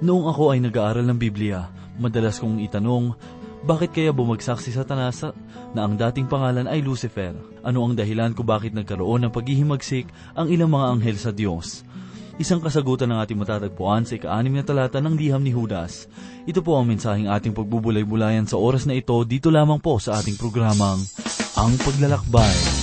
Noong ako ay nag-aaral ng Biblia, madalas kong itanong, bakit kaya bumagsak si Satanas na ang dating pangalan ay Lucifer? Ano ang dahilan kung bakit nagkaroon ng paghihimagsik ang ilang mga anghel sa Diyos? Isang kasagutan ng ating matatagpuan sa ika-anim na talata ng liham ni Judas. Ito po ang mensaheng ating pagbubulay-bulayan sa oras na ito dito lamang po sa ating programang Ang Paglalakbay.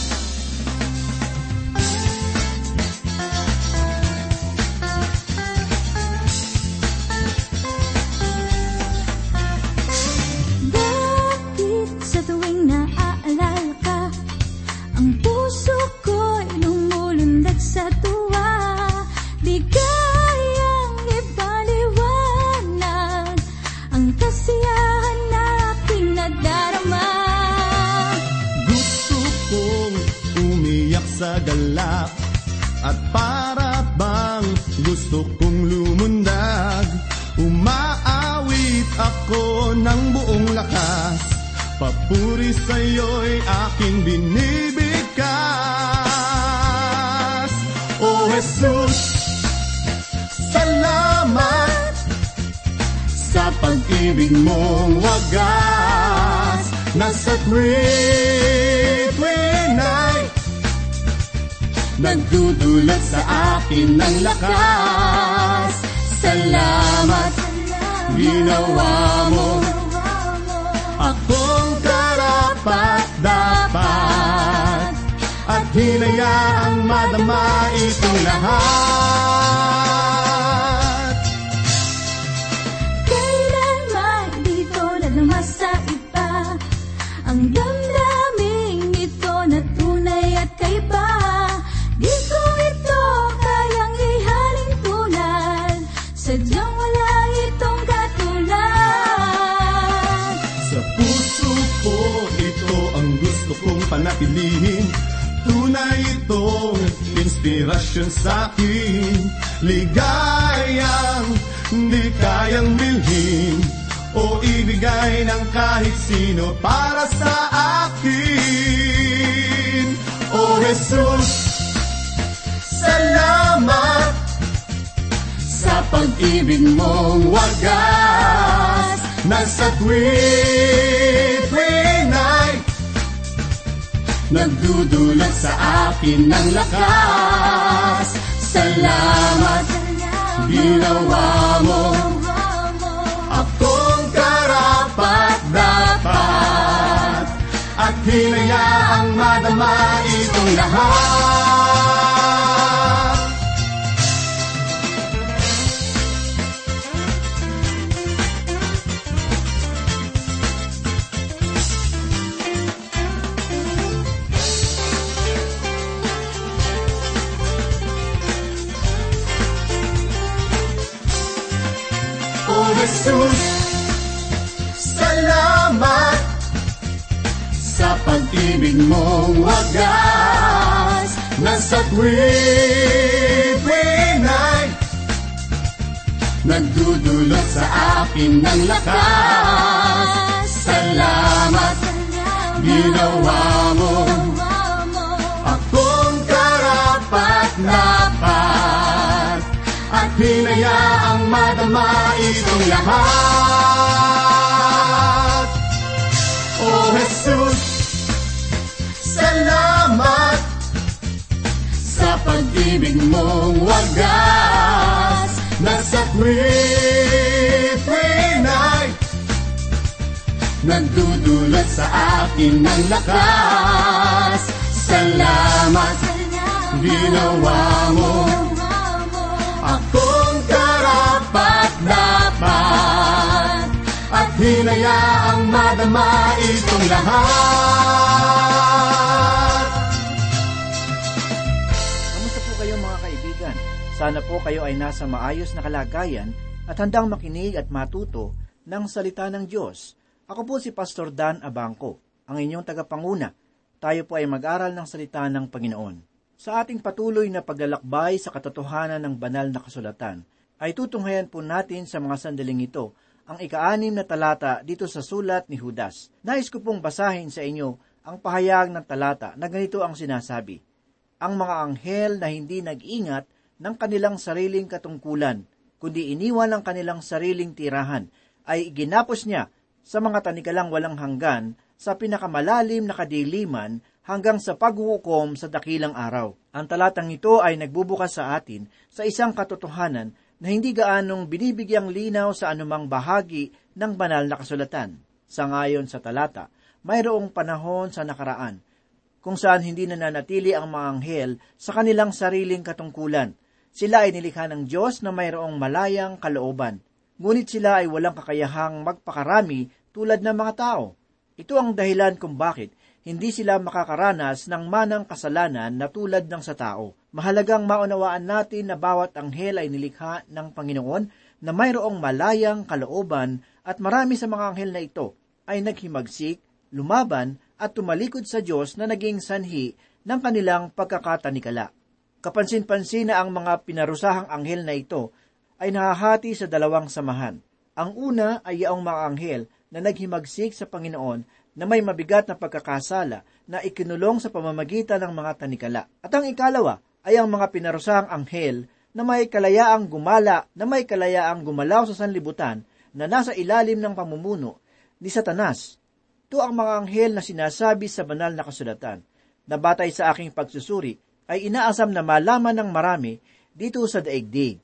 Sa galak At para bang gusto kong lumundag Umaawit ako ng buong lakas. Papuri sa'yo'y aking binibigkas. O Jesus, salamat sa pag-ibig mong wagas. Nasa tuwing Nagdudulot sa akin ng lakas. Salamat, ginawa mo. Akong karapat dapat. At hinayaang madama itong lahat inspirasyon sa akin Ligayang di kayang bilhin. O ibigay ng kahit sino para sa akin. O Jesus, salamat sa pag-ibig mong wagas. Nasa tuwing Nagdudulot sa akin ng lakas. Salamat, ginawa mo. Akong karapat dapat. At hinayaang madama itong lahat Jesus, salamat sa pag-ibig mong wagas Nasa tuwing night Nagdudulot sa akin ng lakas. Salamat, ginawa itong lahat. O Jesus, salamat Sa pag-ibig mong wagas Nasa tuwing night Nagdudulot sa akin ng lakas. Salamat, ginawa mo dapat At hinayaang madama itong lahat Kamusta po kayo mga kaibigan? Sana po kayo ay nasa maayos na kalagayan at handang makinig at matuto ng salita ng Diyos. Ako po si Pastor Dan Abangco, ang inyong tagapanguna. Tayo po ay mag-aral ng salita ng Panginoon. Sa ating patuloy na paglalakbay sa katotohanan ng banal na kasulatan, ay tutunghayan po natin sa mga sandaling ito ang ikaanim na talata dito sa sulat ni Judas. Nais ko pong basahin sa inyo ang pahayag ng talata na ganito ang sinasabi. Ang mga anghel na hindi nag-ingat ng kanilang sariling katungkulan, kundi iniwan ang kanilang sariling tirahan, ay ginapos niya sa mga tanikalang walang hanggan sa pinakamalalim na kadiliman hanggang sa paghuhukom sa dakilang araw. Ang talatang ito ay nagbubukas sa atin sa isang katotohanan na hindi gaanong binibigyang linaw sa anumang bahagi ng banal na kasulatan. Sa ngayon sa talata, mayroong panahon sa nakaraan kung saan hindi nananatili ang mga anghel sa kanilang sariling katungkulan. Sila ay nilikha ng Diyos na mayroong malayang kalooban. Ngunit sila ay walang kakayahang magpakarami tulad ng mga tao. Ito ang dahilan kung bakit hindi sila makakaranas ng manang kasalanan na tulad ng sa tao. Mahalagang maunawaan natin na bawat anghel ay nilikha ng Panginoon na mayroong malayang kalooban at marami sa mga anghel na ito ay naghimagsik, lumaban at tumalikod sa Diyos na naging sanhi ng kanilang pagkakatanikala. Kapansin-pansin na ang mga pinarusahang anghel na ito ay nahahati sa dalawang samahan. Ang una ay ang mga anghel na naghimagsik sa Panginoon na may mabigat na pagkakasala na ikinulong sa pamamagitan ng mga tanikala. At ang ikalawa ay ang mga pinarusahang anghel na may kalayaang gumala, na may kalayaang gumalaw sa sanlibutan na nasa ilalim ng pamumuno ni Satanas ito ang mga anghel na sinasabi sa banal na kasulatan, na batay sa aking pagsusuri, ay inaasam na malaman ng marami dito sa daigdig.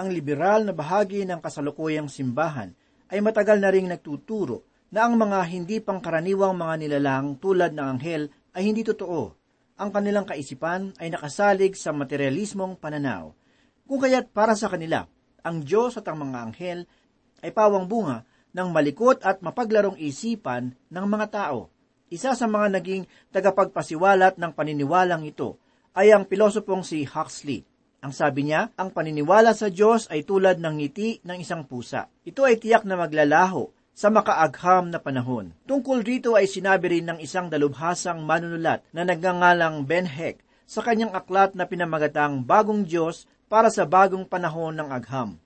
Ang liberal na bahagi ng kasalukuyang simbahan ay matagal na ring nagtuturo na ang mga hindi pangkaraniwang mga nilalang tulad ng anghel ay hindi totoo. Ang kanilang kaisipan ay nakasalig sa materialismong pananaw. Kung kaya't para sa kanila, ang Diyos at ang mga anghel ay pawang bunga ng malikot at mapaglarong isipan ng mga tao. Isa sa mga naging tagapagpasiwalat ng paniniwalang ito ay ang pilosopong si Huxley. Ang sabi niya, ang paniniwala sa Diyos ay tulad ng ngiti ng isang pusa. Ito ay tiyak na maglalaho sa makaagham na panahon. Tungkol rito ay sinabi rin ng isang dalubhasang manunulat na nagngangalang Ben Heck sa kanyang aklat na pinamagatang Bagong Diyos para sa bagong panahon ng agham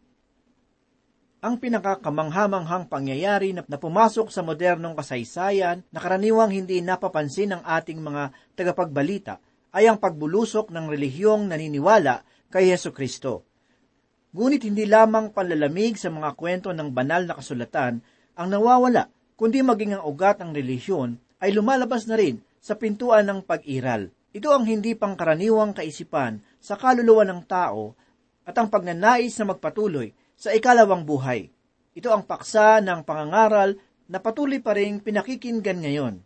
ang pinakakamanghamanghang pangyayari na, pumasok sa modernong kasaysayan na karaniwang hindi napapansin ng ating mga tagapagbalita ay ang pagbulusok ng relihiyong naniniwala kay Yesu Kristo. Ngunit hindi lamang panlalamig sa mga kwento ng banal na kasulatan ang nawawala, kundi maging ang ugat ng relihiyon ay lumalabas na rin sa pintuan ng pag-iral. Ito ang hindi pangkaraniwang kaisipan sa kaluluwa ng tao at ang pagnanais na magpatuloy sa ikalawang buhay. Ito ang paksa ng pangangaral na patuloy pa rin pinakikinggan ngayon.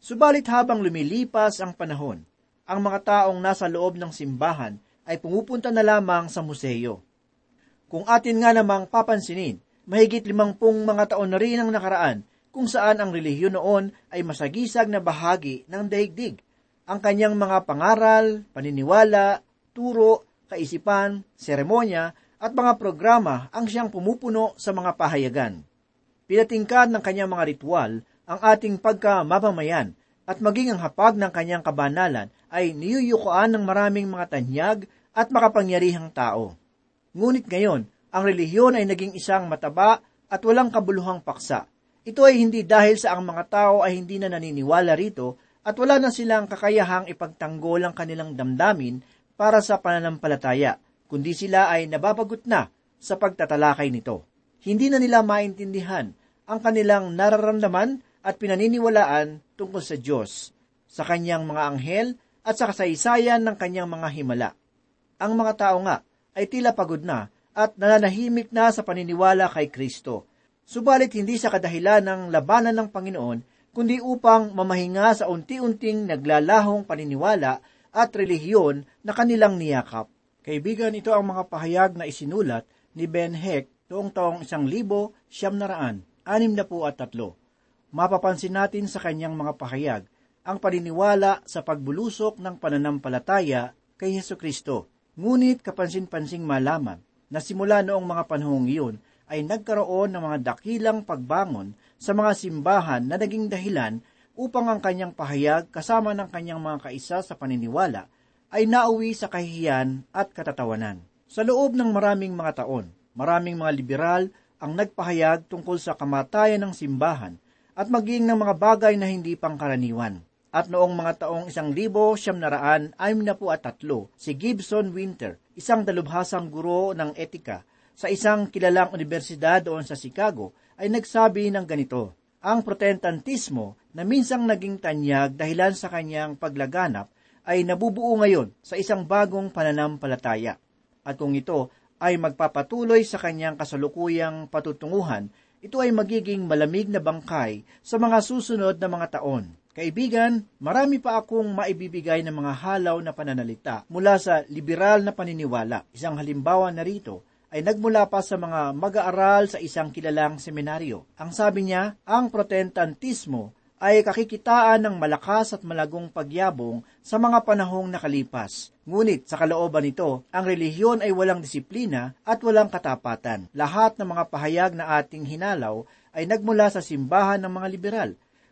Subalit habang lumilipas ang panahon, ang mga taong nasa loob ng simbahan ay pumupunta na lamang sa museo. Kung atin nga namang papansinin, mahigit limampung mga taon na rin ang nakaraan kung saan ang relihiyon noon ay masagisag na bahagi ng daigdig. Ang kanyang mga pangaral, paniniwala, turo, kaisipan, seremonya at mga programa ang siyang pumupuno sa mga pahayagan. Pinatingkad ng kanyang mga ritual ang ating pagkamamamayan at maging ang hapag ng kanyang kabanalan ay niyuyukuan ng maraming mga tanyag at makapangyarihang tao. Ngunit ngayon, ang relihiyon ay naging isang mataba at walang kabuluhang paksa. Ito ay hindi dahil sa ang mga tao ay hindi na naniniwala rito at wala na silang kakayahang ipagtanggol ang kanilang damdamin para sa pananampalataya kundi sila ay nababagot na sa pagtatalakay nito. Hindi na nila maintindihan ang kanilang nararamdaman at pinaniniwalaan tungkol sa Diyos, sa kanyang mga anghel at sa kasaysayan ng kanyang mga himala. Ang mga tao nga ay tila pagod na at nananahimik na sa paniniwala kay Kristo. Subalit hindi sa kadahilan ng labanan ng Panginoon, kundi upang mamahinga sa unti-unting naglalahong paniniwala at relihiyon na kanilang niyakap. Kaibigan, ito ang mga pahayag na isinulat ni Ben Heck noong taong isang libo siyam naraan, anim na po at tatlo. Mapapansin natin sa kanyang mga pahayag ang paniniwala sa pagbulusok ng pananampalataya kay Yesu Kristo. Ngunit kapansin-pansing malaman na simula noong mga panahong iyon ay nagkaroon ng mga dakilang pagbangon sa mga simbahan na naging dahilan upang ang kanyang pahayag kasama ng kanyang mga kaisa sa paniniwala ay nauwi sa kahihiyan at katatawanan. Sa loob ng maraming mga taon, maraming mga liberal ang nagpahayag tungkol sa kamatayan ng simbahan at maging ng mga bagay na hindi pangkaraniwan. At noong mga taong isang libo siyam naraan ay na po at tatlo, si Gibson Winter, isang dalubhasang guro ng etika sa isang kilalang universidad doon sa Chicago ay nagsabi ng ganito, ang protestantismo na minsang naging tanyag dahilan sa kanyang paglaganap ay nabubuo ngayon sa isang bagong pananampalataya. At kung ito ay magpapatuloy sa kanyang kasalukuyang patutunguhan, ito ay magiging malamig na bangkay sa mga susunod na mga taon. Kaibigan, marami pa akong maibibigay ng mga halaw na pananalita mula sa liberal na paniniwala. Isang halimbawa na rito ay nagmula pa sa mga mag-aaral sa isang kilalang seminaryo. Ang sabi niya, ang protestantismo ay kakikitaan ng malakas at malagong pagyabong sa mga panahong nakalipas. Ngunit sa kalooban nito, ang relihiyon ay walang disiplina at walang katapatan. Lahat ng mga pahayag na ating hinalaw ay nagmula sa simbahan ng mga liberal.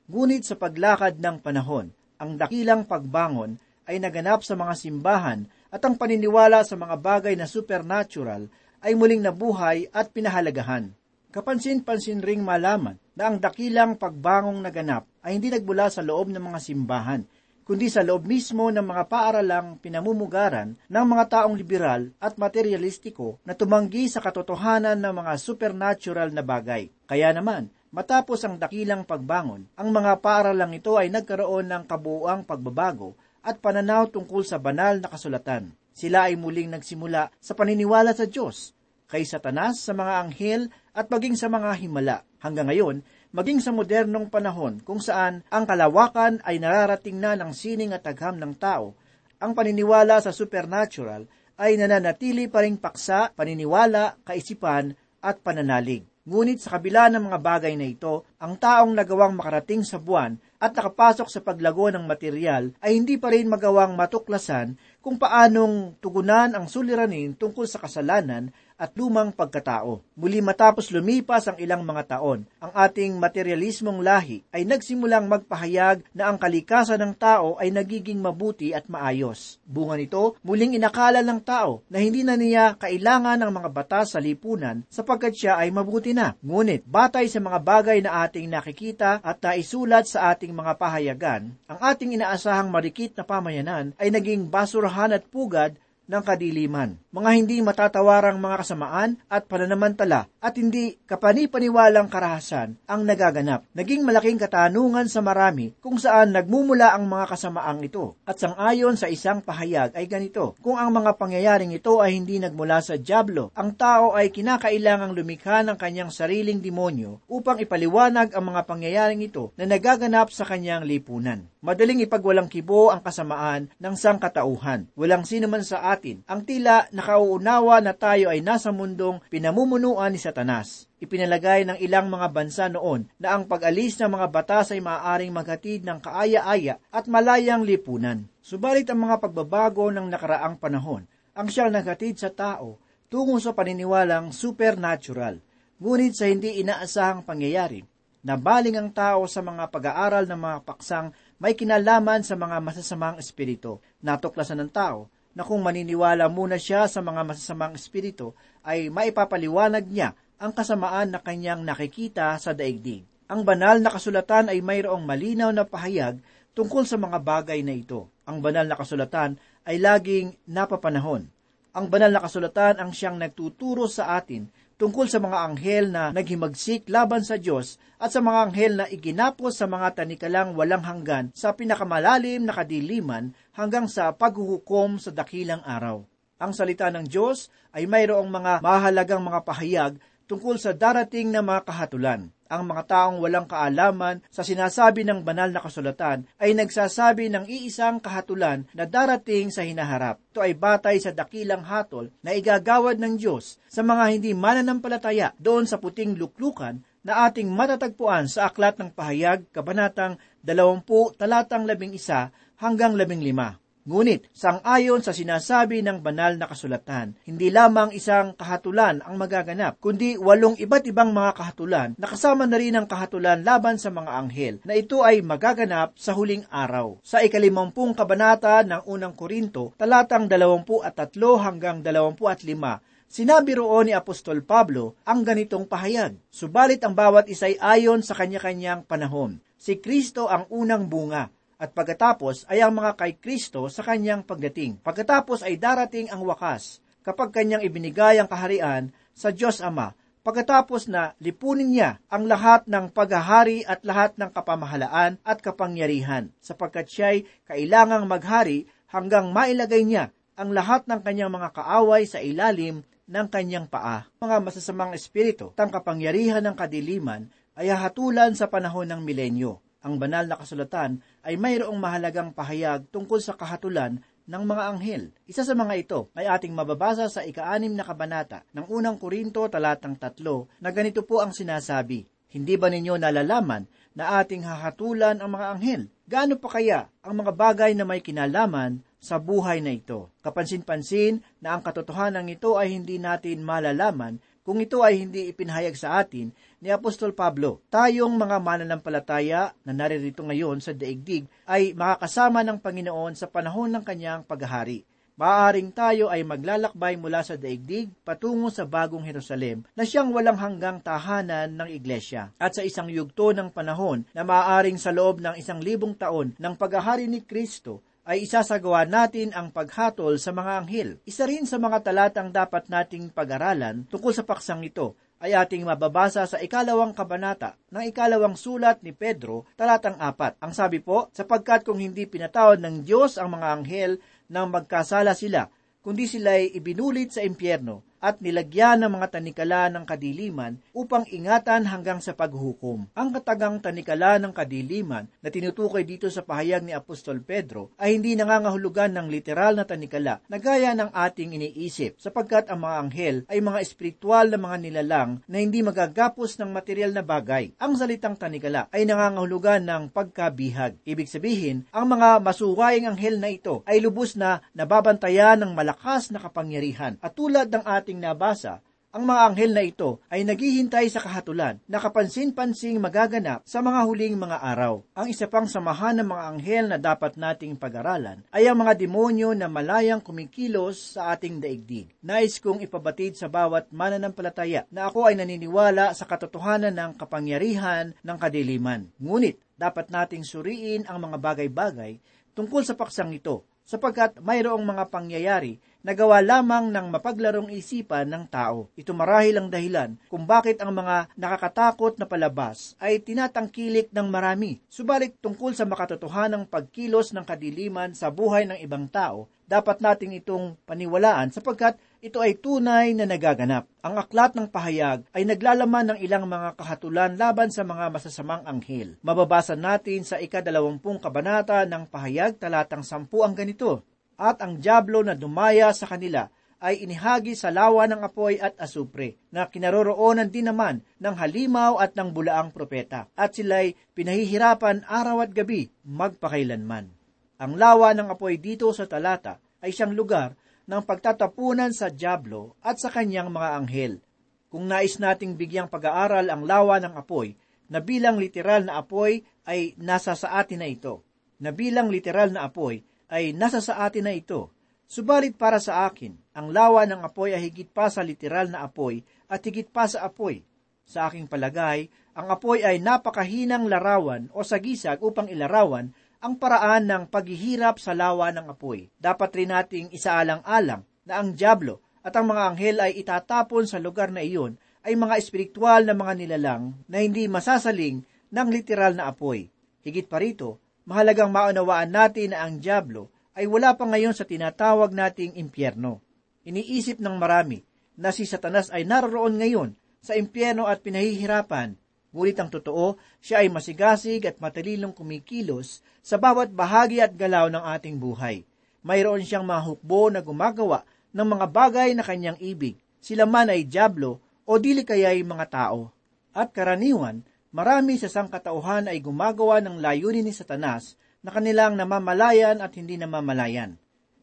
Ngunit sa paglakad ng panahon, ang dakilang pagbangon ay naganap sa mga simbahan at ang paniniwala sa mga bagay na supernatural ay muling nabuhay at pinahalagahan. Kapansin-pansin ring malaman na ang dakilang pagbangong naganap ay hindi nagmula sa loob ng mga simbahan, kundi sa loob mismo ng mga paaralang pinamumugaran ng mga taong liberal at materialistiko na tumanggi sa katotohanan ng mga supernatural na bagay. Kaya naman, matapos ang dakilang pagbangon, ang mga paaralang ito ay nagkaroon ng kabuuang pagbabago at pananaw tungkol sa banal na kasulatan. Sila ay muling nagsimula sa paniniwala sa Diyos, kay Satanas sa mga anghel at maging sa mga himala. Hanggang ngayon, maging sa modernong panahon kung saan ang kalawakan ay nararating na ng sining at agham ng tao, ang paniniwala sa supernatural ay nananatili pa ring paksa, paniniwala, kaisipan at pananalig. Ngunit sa kabila ng mga bagay na ito, ang taong nagawang makarating sa buwan at nakapasok sa paglago ng material ay hindi pa rin magawang matuklasan kung paanong tugunan ang suliranin tungkol sa kasalanan at lumang pagkatao. Muli matapos lumipas ang ilang mga taon, ang ating materialismong lahi ay nagsimulang magpahayag na ang kalikasan ng tao ay nagiging mabuti at maayos. Bunga nito, muling inakala ng tao na hindi na niya kailangan ng mga batas sa lipunan sapagkat siya ay mabuti na. Ngunit, batay sa mga bagay na ating nakikita at naisulat sa ating mga pahayagan, ang ating inaasahang marikit na pamayanan ay naging basurahan at pugad ng kadiliman, mga hindi matatawarang mga kasamaan at pananamantala at hindi kapani-paniwalang karahasan ang nagaganap. Naging malaking katanungan sa marami kung saan nagmumula ang mga kasamaang ito. At sangayon sa isang pahayag ay ganito, kung ang mga pangyayaring ito ay hindi nagmula sa Diablo, ang tao ay kinakailangang lumikha ng kanyang sariling demonyo upang ipaliwanag ang mga pangyayaring ito na nagaganap sa kanyang lipunan. Madaling ipagwalang kibo ang kasamaan ng sangkatauhan. Walang sino man sa atin ang tila nakauunawa na tayo ay nasa mundong pinamumunuan ni Satanas. Ipinalagay ng ilang mga bansa noon na ang pag-alis ng mga batas ay maaaring maghatid ng kaaya-aya at malayang lipunan. Subalit ang mga pagbabago ng nakaraang panahon ang siyang naghatid sa tao tungo sa paniniwalang supernatural. Ngunit sa hindi inaasahang pangyayari, nabaling ang tao sa mga pag-aaral ng mga paksang may kinalaman sa mga masasamang espiritu. Natuklasan ng tao na kung maniniwala muna siya sa mga masasamang espiritu, ay maipapaliwanag niya ang kasamaan na kanyang nakikita sa daigdig. Ang banal na kasulatan ay mayroong malinaw na pahayag tungkol sa mga bagay na ito. Ang banal na kasulatan ay laging napapanahon. Ang banal na kasulatan ang siyang nagtuturo sa atin tungkol sa mga anghel na naghimagsik laban sa Diyos at sa mga anghel na iginapos sa mga tanikalang walang hanggan sa pinakamalalim na kadiliman hanggang sa paghuhukom sa dakilang araw. Ang salita ng Diyos ay mayroong mga mahalagang mga pahayag tungkol sa darating na mga kahatulan. Ang mga taong walang kaalaman sa sinasabi ng banal na kasulatan ay nagsasabi ng iisang kahatulan na darating sa hinaharap. Ito ay batay sa dakilang hatol na igagawad ng Diyos sa mga hindi mananampalataya doon sa puting luklukan na ating matatagpuan sa Aklat ng Pahayag, Kabanatang 20, talatang 11 hanggang 15. Ngunit, sang-ayon sa sinasabi ng banal na kasulatan, hindi lamang isang kahatulan ang magaganap, kundi walong iba't ibang mga kahatulan na kasama na rin ang kahatulan laban sa mga anghel, na ito ay magaganap sa huling araw. Sa ikalimampung kabanata ng unang Korinto, talatang 23 hanggang 25, Sinabi roon ni Apostol Pablo ang ganitong pahayag. Subalit ang bawat isa'y ayon sa kanya-kanyang panahon. Si Kristo ang unang bunga, at pagkatapos ay ang mga kay Kristo sa kanyang pagdating. Pagkatapos ay darating ang wakas, kapag kanyang ibinigay ang kaharian sa Diyos Ama pagkatapos na lipunin niya ang lahat ng paghahari at lahat ng kapamahalaan at kapangyarihan sapagkat siya'y kailangang maghari hanggang mailagay niya ang lahat ng kanyang mga kaaway sa ilalim ng kanyang paa. Mga masasamang espiritu, tang kapangyarihan ng kadiliman ay hahatulan sa panahon ng milenyo. Ang banal na kasulatan ay mayroong mahalagang pahayag tungkol sa kahatulan ng mga anghel. Isa sa mga ito ay ating mababasa sa ika-anim na kabanata ng unang Korinto talatang tatlo na ganito po ang sinasabi, Hindi ba ninyo nalalaman na ating hahatulan ang mga anghel? Gaano pa kaya ang mga bagay na may kinalaman sa buhay na ito? Kapansin-pansin na ang katotohanan ito ay hindi natin malalaman kung ito ay hindi ipinahayag sa atin ni Apostol Pablo. Tayong mga mananampalataya na naririto ngayon sa daigdig ay makakasama ng Panginoon sa panahon ng kanyang paghahari. Maaring tayo ay maglalakbay mula sa daigdig patungo sa bagong Jerusalem na siyang walang hanggang tahanan ng iglesia. At sa isang yugto ng panahon na maaring sa loob ng isang libong taon ng paghahari ni Kristo ay isasagawa natin ang paghatol sa mga anghel. Isa rin sa mga talatang dapat nating pag-aralan tungkol sa paksang ito ay ating mababasa sa ikalawang kabanata ng ikalawang sulat ni Pedro, talatang apat. Ang sabi po, sapagkat kung hindi pinatawad ng Diyos ang mga anghel nang magkasala sila, kundi sila ay ibinulit sa impyerno, at nilagyan ng mga tanikala ng kadiliman upang ingatan hanggang sa paghukom. Ang katagang tanikala ng kadiliman na tinutukoy dito sa pahayag ni Apostol Pedro ay hindi nangangahulugan ng literal na tanikala na gaya ng ating iniisip sapagkat ang mga anghel ay mga espiritual na mga nilalang na hindi magagapos ng material na bagay. Ang salitang tanikala ay nangangahulugan ng pagkabihag. Ibig sabihin, ang mga masuwaying anghel na ito ay lubos na nababantayan ng malakas na kapangyarihan at tulad ng ating ating nabasa, ang mga anghel na ito ay naghihintay sa kahatulan na kapansin-pansing magaganap sa mga huling mga araw. Ang isa pang samahan ng mga anghel na dapat nating pag-aralan ay ang mga demonyo na malayang kumikilos sa ating daigdig. Nais kong ipabatid sa bawat mananampalataya na ako ay naniniwala sa katotohanan ng kapangyarihan ng kadiliman. Ngunit dapat nating suriin ang mga bagay-bagay tungkol sa paksang ito sapagkat mayroong mga pangyayari na gawa lamang ng mapaglarong isipan ng tao. Ito marahil ang dahilan kung bakit ang mga nakakatakot na palabas ay tinatangkilik ng marami. Subalit tungkol sa makatotohanang pagkilos ng kadiliman sa buhay ng ibang tao, dapat nating itong paniwalaan sapagkat ito ay tunay na nagaganap. Ang aklat ng pahayag ay naglalaman ng ilang mga kahatulan laban sa mga masasamang anghel. Mababasa natin sa ikadalawampung kabanata ng pahayag talatang sampu ang ganito. At ang jablo na dumaya sa kanila ay inihagi sa lawa ng apoy at asupre, na kinaroroonan din naman ng halimaw at ng bulaang propeta, at sila'y pinahihirapan araw at gabi, magpakailanman. Ang lawa ng apoy dito sa talata ay siyang lugar ng pagtatapunan sa Diablo at sa kanyang mga anghel. Kung nais nating bigyang pag-aaral ang lawa ng apoy, na bilang literal na apoy ay nasa sa atin na ito. Na bilang literal na apoy ay nasa sa atin na ito. Subalit para sa akin, ang lawa ng apoy ay higit pa sa literal na apoy at higit pa sa apoy. Sa aking palagay, ang apoy ay napakahinang larawan o sagisag upang ilarawan ang paraan ng paghihirap sa lawa ng apoy. Dapat rin nating isaalang-alang na ang Diablo at ang mga anghel ay itatapon sa lugar na iyon ay mga espiritual na mga nilalang na hindi masasaling ng literal na apoy. Higit pa rito, mahalagang maunawaan natin na ang Diablo ay wala pa ngayon sa tinatawag nating impyerno. Iniisip ng marami na si Satanas ay naroon ngayon sa impyerno at pinahihirapan Ngunit ang totoo, siya ay masigasig at matalilong kumikilos sa bawat bahagi at galaw ng ating buhay. Mayroon siyang mga hukbo na gumagawa ng mga bagay na kanyang ibig. Sila man ay jablo o dili kaya'y mga tao. At karaniwan, marami sa sangkatauhan ay gumagawa ng layunin ni Satanas na kanilang namamalayan at hindi namamalayan.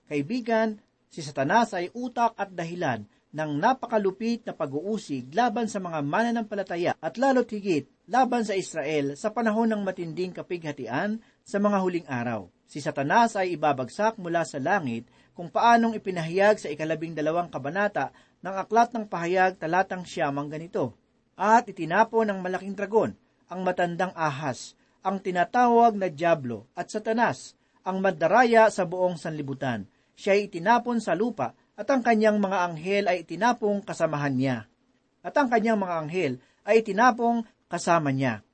Kaibigan, si Satanas ay utak at dahilan ng napakalupit na pag-uusig laban sa mga mananampalataya at lalo't higit laban sa Israel sa panahon ng matinding kapighatian sa mga huling araw. Si Satanas ay ibabagsak mula sa langit kung paanong ipinahayag sa ikalabing dalawang kabanata ng Aklat ng Pahayag talatang siyamang ganito. At itinapon ng malaking dragon, ang matandang ahas, ang tinatawag na Diablo at Satanas, ang madaraya sa buong sanlibutan. Siya ay itinapon sa lupa at ang kanyang mga anghel ay itinapong kasamahan niya. at ang kanyang mga anghel ay tinapong kasama niya.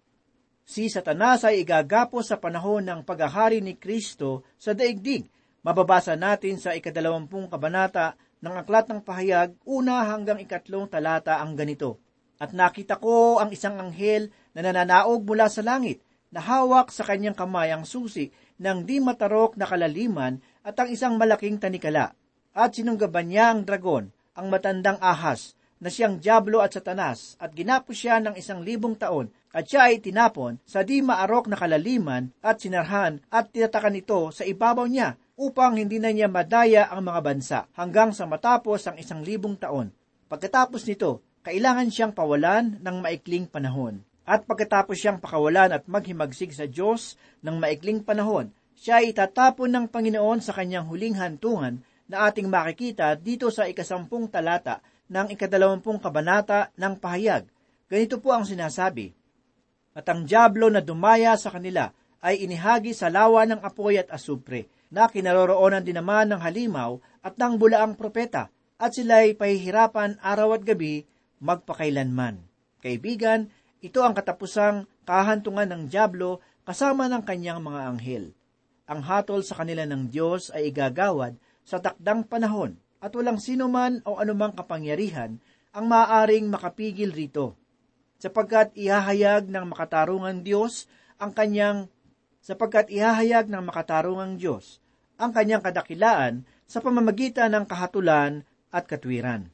Si Satanas ay igagapo sa panahon ng paghahari ni Kristo sa daigdig. Mababasa natin sa ikadalawampung kabanata ng Aklat ng Pahayag, una hanggang ikatlong talata ang ganito. At nakita ko ang isang anghel na nananaog mula sa langit, na hawak sa kanyang kamay ang susi ng di matarok na kalaliman at ang isang malaking tanikala. At sinunggaban niya ang dragon, ang matandang ahas, na siyang Diablo at Satanas, at ginapos siya ng isang libong taon, at siya ay tinapon sa di maarok na kalaliman at sinarhan at tinatakan ito sa ibabaw niya upang hindi na niya madaya ang mga bansa hanggang sa matapos ang isang libong taon. Pagkatapos nito, kailangan siyang pawalan ng maikling panahon. At pagkatapos siyang pakawalan at maghimagsig sa Diyos ng maikling panahon, siya ay itatapon ng Panginoon sa kanyang huling hantungan na ating makikita dito sa ikasampung talata ng ikadalawampung kabanata ng pahayag. Ganito po ang sinasabi, At ang Diablo na dumaya sa kanila ay inihagi sa lawa ng apoy at asupre, na kinaroroonan din naman ng halimaw at ng bulaang propeta, at sila'y pahihirapan araw at gabi magpakailanman. Kaibigan, ito ang katapusang kahantungan ng Diablo kasama ng kanyang mga anghel. Ang hatol sa kanila ng Diyos ay igagawad sa takdang panahon at walang sino man o anumang kapangyarihan ang maaaring makapigil rito, sapagkat ihahayag ng makatarungang Diyos ang kanyang sapagkat ihahayag ng makatarungang Diyos ang kanyang kadakilaan sa pamamagitan ng kahatulan at katwiran.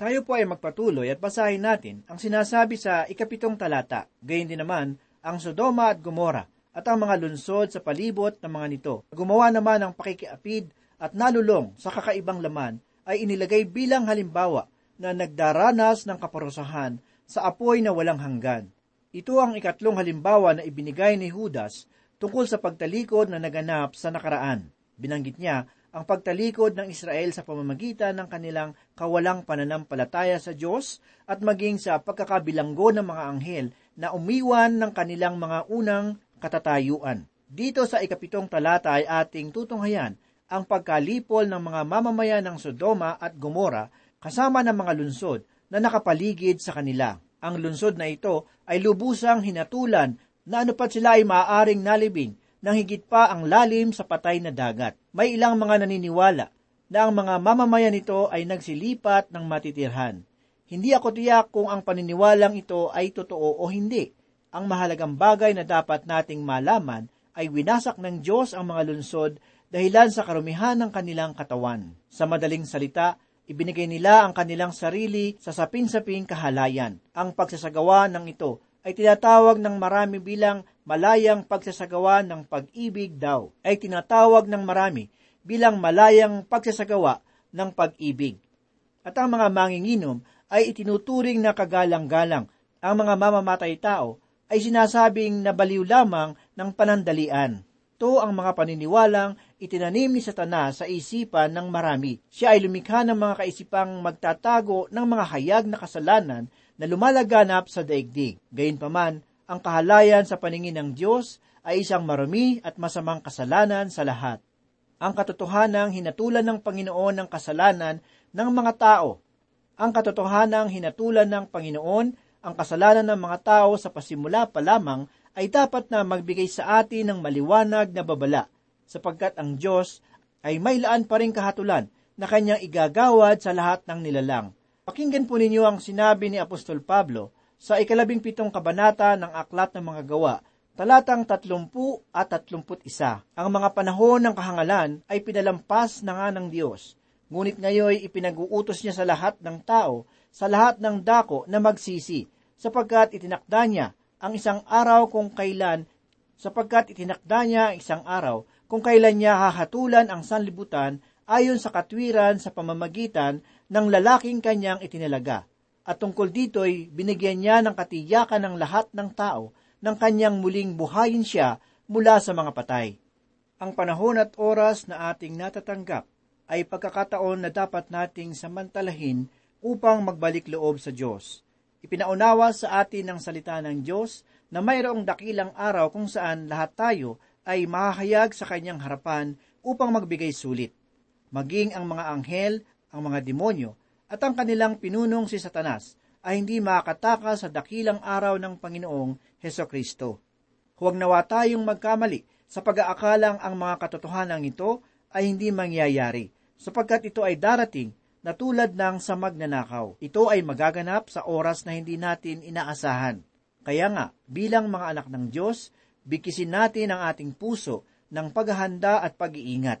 Tayo po ay magpatuloy at basahin natin ang sinasabi sa ikapitong talata, gayon din naman ang Sodoma at Gomora at ang mga lunsod sa palibot ng mga nito. Gumawa naman ng pakikiapid at nalulong sa kakaibang laman ay inilagay bilang halimbawa na nagdaranas ng kaparusahan sa apoy na walang hanggan. Ito ang ikatlong halimbawa na ibinigay ni Judas tungkol sa pagtalikod na naganap sa nakaraan. Binanggit niya ang pagtalikod ng Israel sa pamamagitan ng kanilang kawalang pananampalataya sa Diyos at maging sa pagkakabilanggo ng mga anghel na umiwan ng kanilang mga unang katatayuan. Dito sa ikapitong talata ay ating tutunghayan ang pagkalipol ng mga mamamayan ng Sodoma at Gomora kasama ng mga lunsod na nakapaligid sa kanila. Ang lunsod na ito ay lubusang hinatulan na anupat sila ay maaaring nalibing nang higit pa ang lalim sa patay na dagat. May ilang mga naniniwala na ang mga mamamayan nito ay nagsilipat ng matitirhan. Hindi ako tiyak kung ang paniniwalang ito ay totoo o hindi. Ang mahalagang bagay na dapat nating malaman ay winasak ng Diyos ang mga lunsod dahilan sa karumihan ng kanilang katawan. Sa madaling salita, ibinigay nila ang kanilang sarili sa sapin-saping kahalayan. Ang pagsasagawa ng ito ay tinatawag ng marami bilang malayang pagsasagawa ng pag-ibig daw. Ay tinatawag ng marami bilang malayang pagsasagawa ng pag-ibig. At ang mga manginginom ay itinuturing na kagalang-galang. Ang mga mamamatay tao ay sinasabing nabaliw lamang ng panandalian. Ito ang mga paniniwalang itinanim ni Satanas sa isipan ng marami. Siya ay lumikha ng mga kaisipang magtatago ng mga hayag na kasalanan na lumalaganap sa daigdig. Gayunpaman, ang kahalayan sa paningin ng Diyos ay isang marami at masamang kasalanan sa lahat. Ang katotohanang hinatulan ng Panginoon ng kasalanan ng mga tao. Ang katotohanang hinatulan ng Panginoon ang kasalanan ng mga tao sa pasimula pa lamang ay dapat na magbigay sa atin ng maliwanag na babala, sapagkat ang Diyos ay may laan pa rin kahatulan na kanyang igagawad sa lahat ng nilalang. Pakinggan po ninyo ang sinabi ni Apostol Pablo sa ikalabing pitong kabanata ng Aklat ng Mga Gawa, talatang tatlumpu at tatlumput isa. Ang mga panahon ng kahangalan ay pinalampas na nga ng Diyos. Ngunit ngayon ipinag-uutos niya sa lahat ng tao, sa lahat ng dako na magsisi, sapagkat itinakda niya ang isang araw kung kailan, sapagkat itinakda niya ang isang araw kung kailan niya hahatulan ang sanlibutan ayon sa katwiran sa pamamagitan ng lalaking kanyang itinalaga. At tungkol dito'y binigyan niya ng katiyakan ng lahat ng tao ng kanyang muling buhayin siya mula sa mga patay. Ang panahon at oras na ating natatanggap ay pagkakataon na dapat nating samantalahin upang magbalik loob sa Diyos. Ipinaunawa sa atin ng salita ng Diyos na mayroong dakilang araw kung saan lahat tayo ay mahahayag sa kanyang harapan upang magbigay sulit. Maging ang mga anghel, ang mga demonyo, at ang kanilang pinunong si Satanas ay hindi makakatakas sa dakilang araw ng Panginoong Heso Kristo. Huwag nawa tayong magkamali sa pag-aakalang ang mga katotohanan ito ay hindi mangyayari, sapagkat ito ay darating na tulad ng sa magnanakaw. Ito ay magaganap sa oras na hindi natin inaasahan. Kaya nga, bilang mga anak ng Diyos, bikisin natin ang ating puso ng paghahanda at pag-iingat.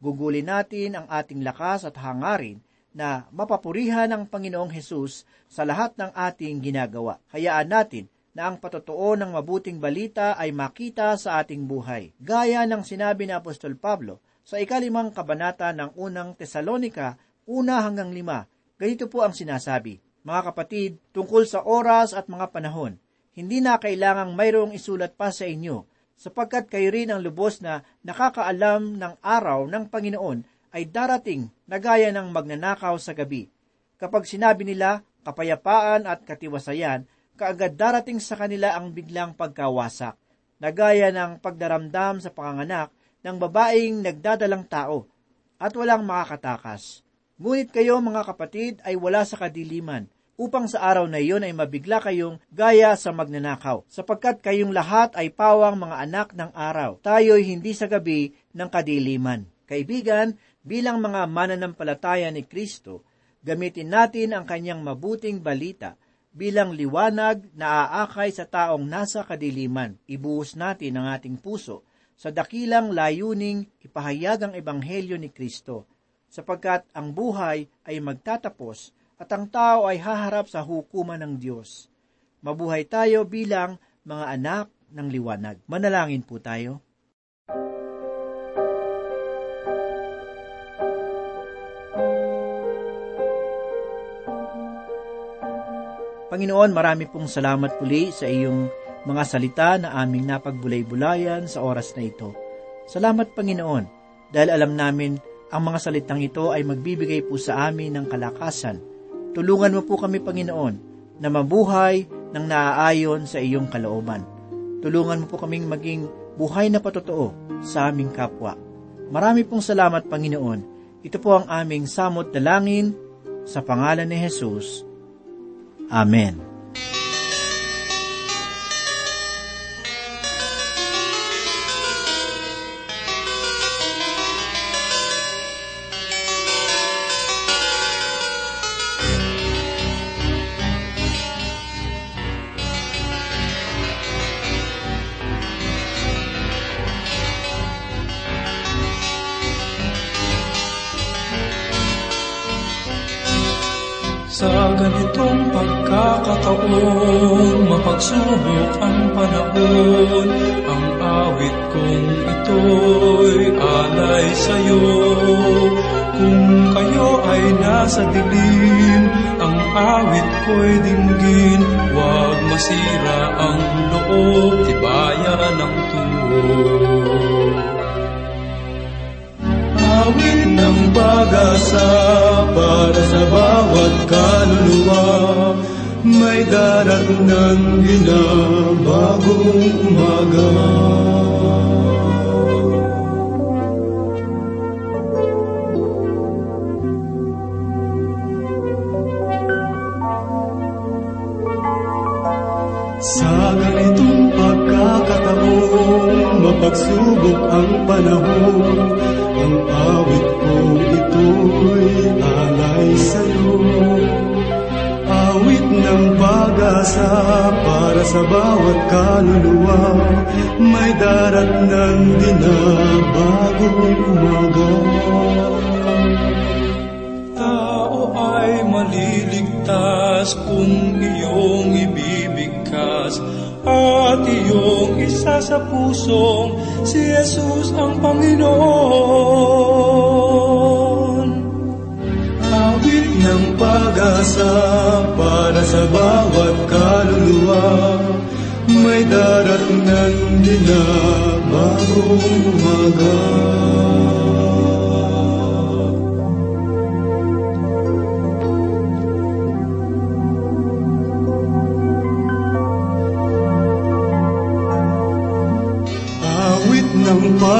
Gugulin natin ang ating lakas at hangarin na mapapurihan ng Panginoong Hesus sa lahat ng ating ginagawa. Hayaan natin na ang patotoo ng mabuting balita ay makita sa ating buhay. Gaya ng sinabi ni Apostol Pablo sa ikalimang kabanata ng unang Tesalonika, una hanggang lima, ganito po ang sinasabi, Mga kapatid, tungkol sa oras at mga panahon, hindi na kailangang mayroong isulat pa sa inyo, sapagkat kayo rin ang lubos na nakakaalam ng araw ng Panginoon ay darating na gaya ng magnanakaw sa gabi. Kapag sinabi nila kapayapaan at katiwasayan, kaagad darating sa kanila ang biglang pagkawasak, na gaya ng pagdaramdam sa panganganak ng babaeng nagdadalang tao, at walang makakatakas. Ngunit kayo mga kapatid ay wala sa kadiliman, upang sa araw na iyon ay mabigla kayong gaya sa magnanakaw, sapagkat kayong lahat ay pawang mga anak ng araw. Tayo'y hindi sa gabi ng kadiliman. Kaibigan, bilang mga mananampalataya ni Kristo, gamitin natin ang kanyang mabuting balita bilang liwanag na aakay sa taong nasa kadiliman. Ibuhos natin ang ating puso sa dakilang layuning ipahayag ang ebanghelyo ni Kristo, sapagkat ang buhay ay magtatapos at ang tao ay haharap sa hukuman ng Diyos. Mabuhay tayo bilang mga anak ng liwanag. Manalangin po tayo. Panginoon, marami pong salamat puli sa iyong mga salita na aming napagbulay-bulayan sa oras na ito. Salamat, Panginoon, dahil alam namin ang mga salitang ito ay magbibigay po sa amin ng kalakasan. Tulungan mo po kami, Panginoon, na mabuhay ng naaayon sa iyong kalooban. Tulungan mo po kaming maging buhay na patotoo sa aming kapwa. Marami pong salamat, Panginoon. Ito po ang aming samot dalangin sa pangalan ni Jesus. Amen. Ganitong pagkakataon, mapagsubok ang panahon, ang awit kong ito'y alay sa'yo. Kung kayo ay nasa dilim, ang awit ko'y dinggin, huwag masira ang loob, tibayan ng tunog. Awit ng pag-asa para sa bawat kaluluwa. May darat ng ginabagong umaga. Sa ganitong pagkakataon, mapagsubok ang panahon, ang awit ito'y alay sa'yo. Awit ng pag-asa para sa bawat kaluluwa, may darat ng dinabagong umaga. Tao ay maliligtas kung iyong ibibigkas at iyong isa sa pusong si Jesus ang Panginoon. Ng pag-asa para sa bawat kaluluwa, may darat ng dinabagong umaga. Awit ng pag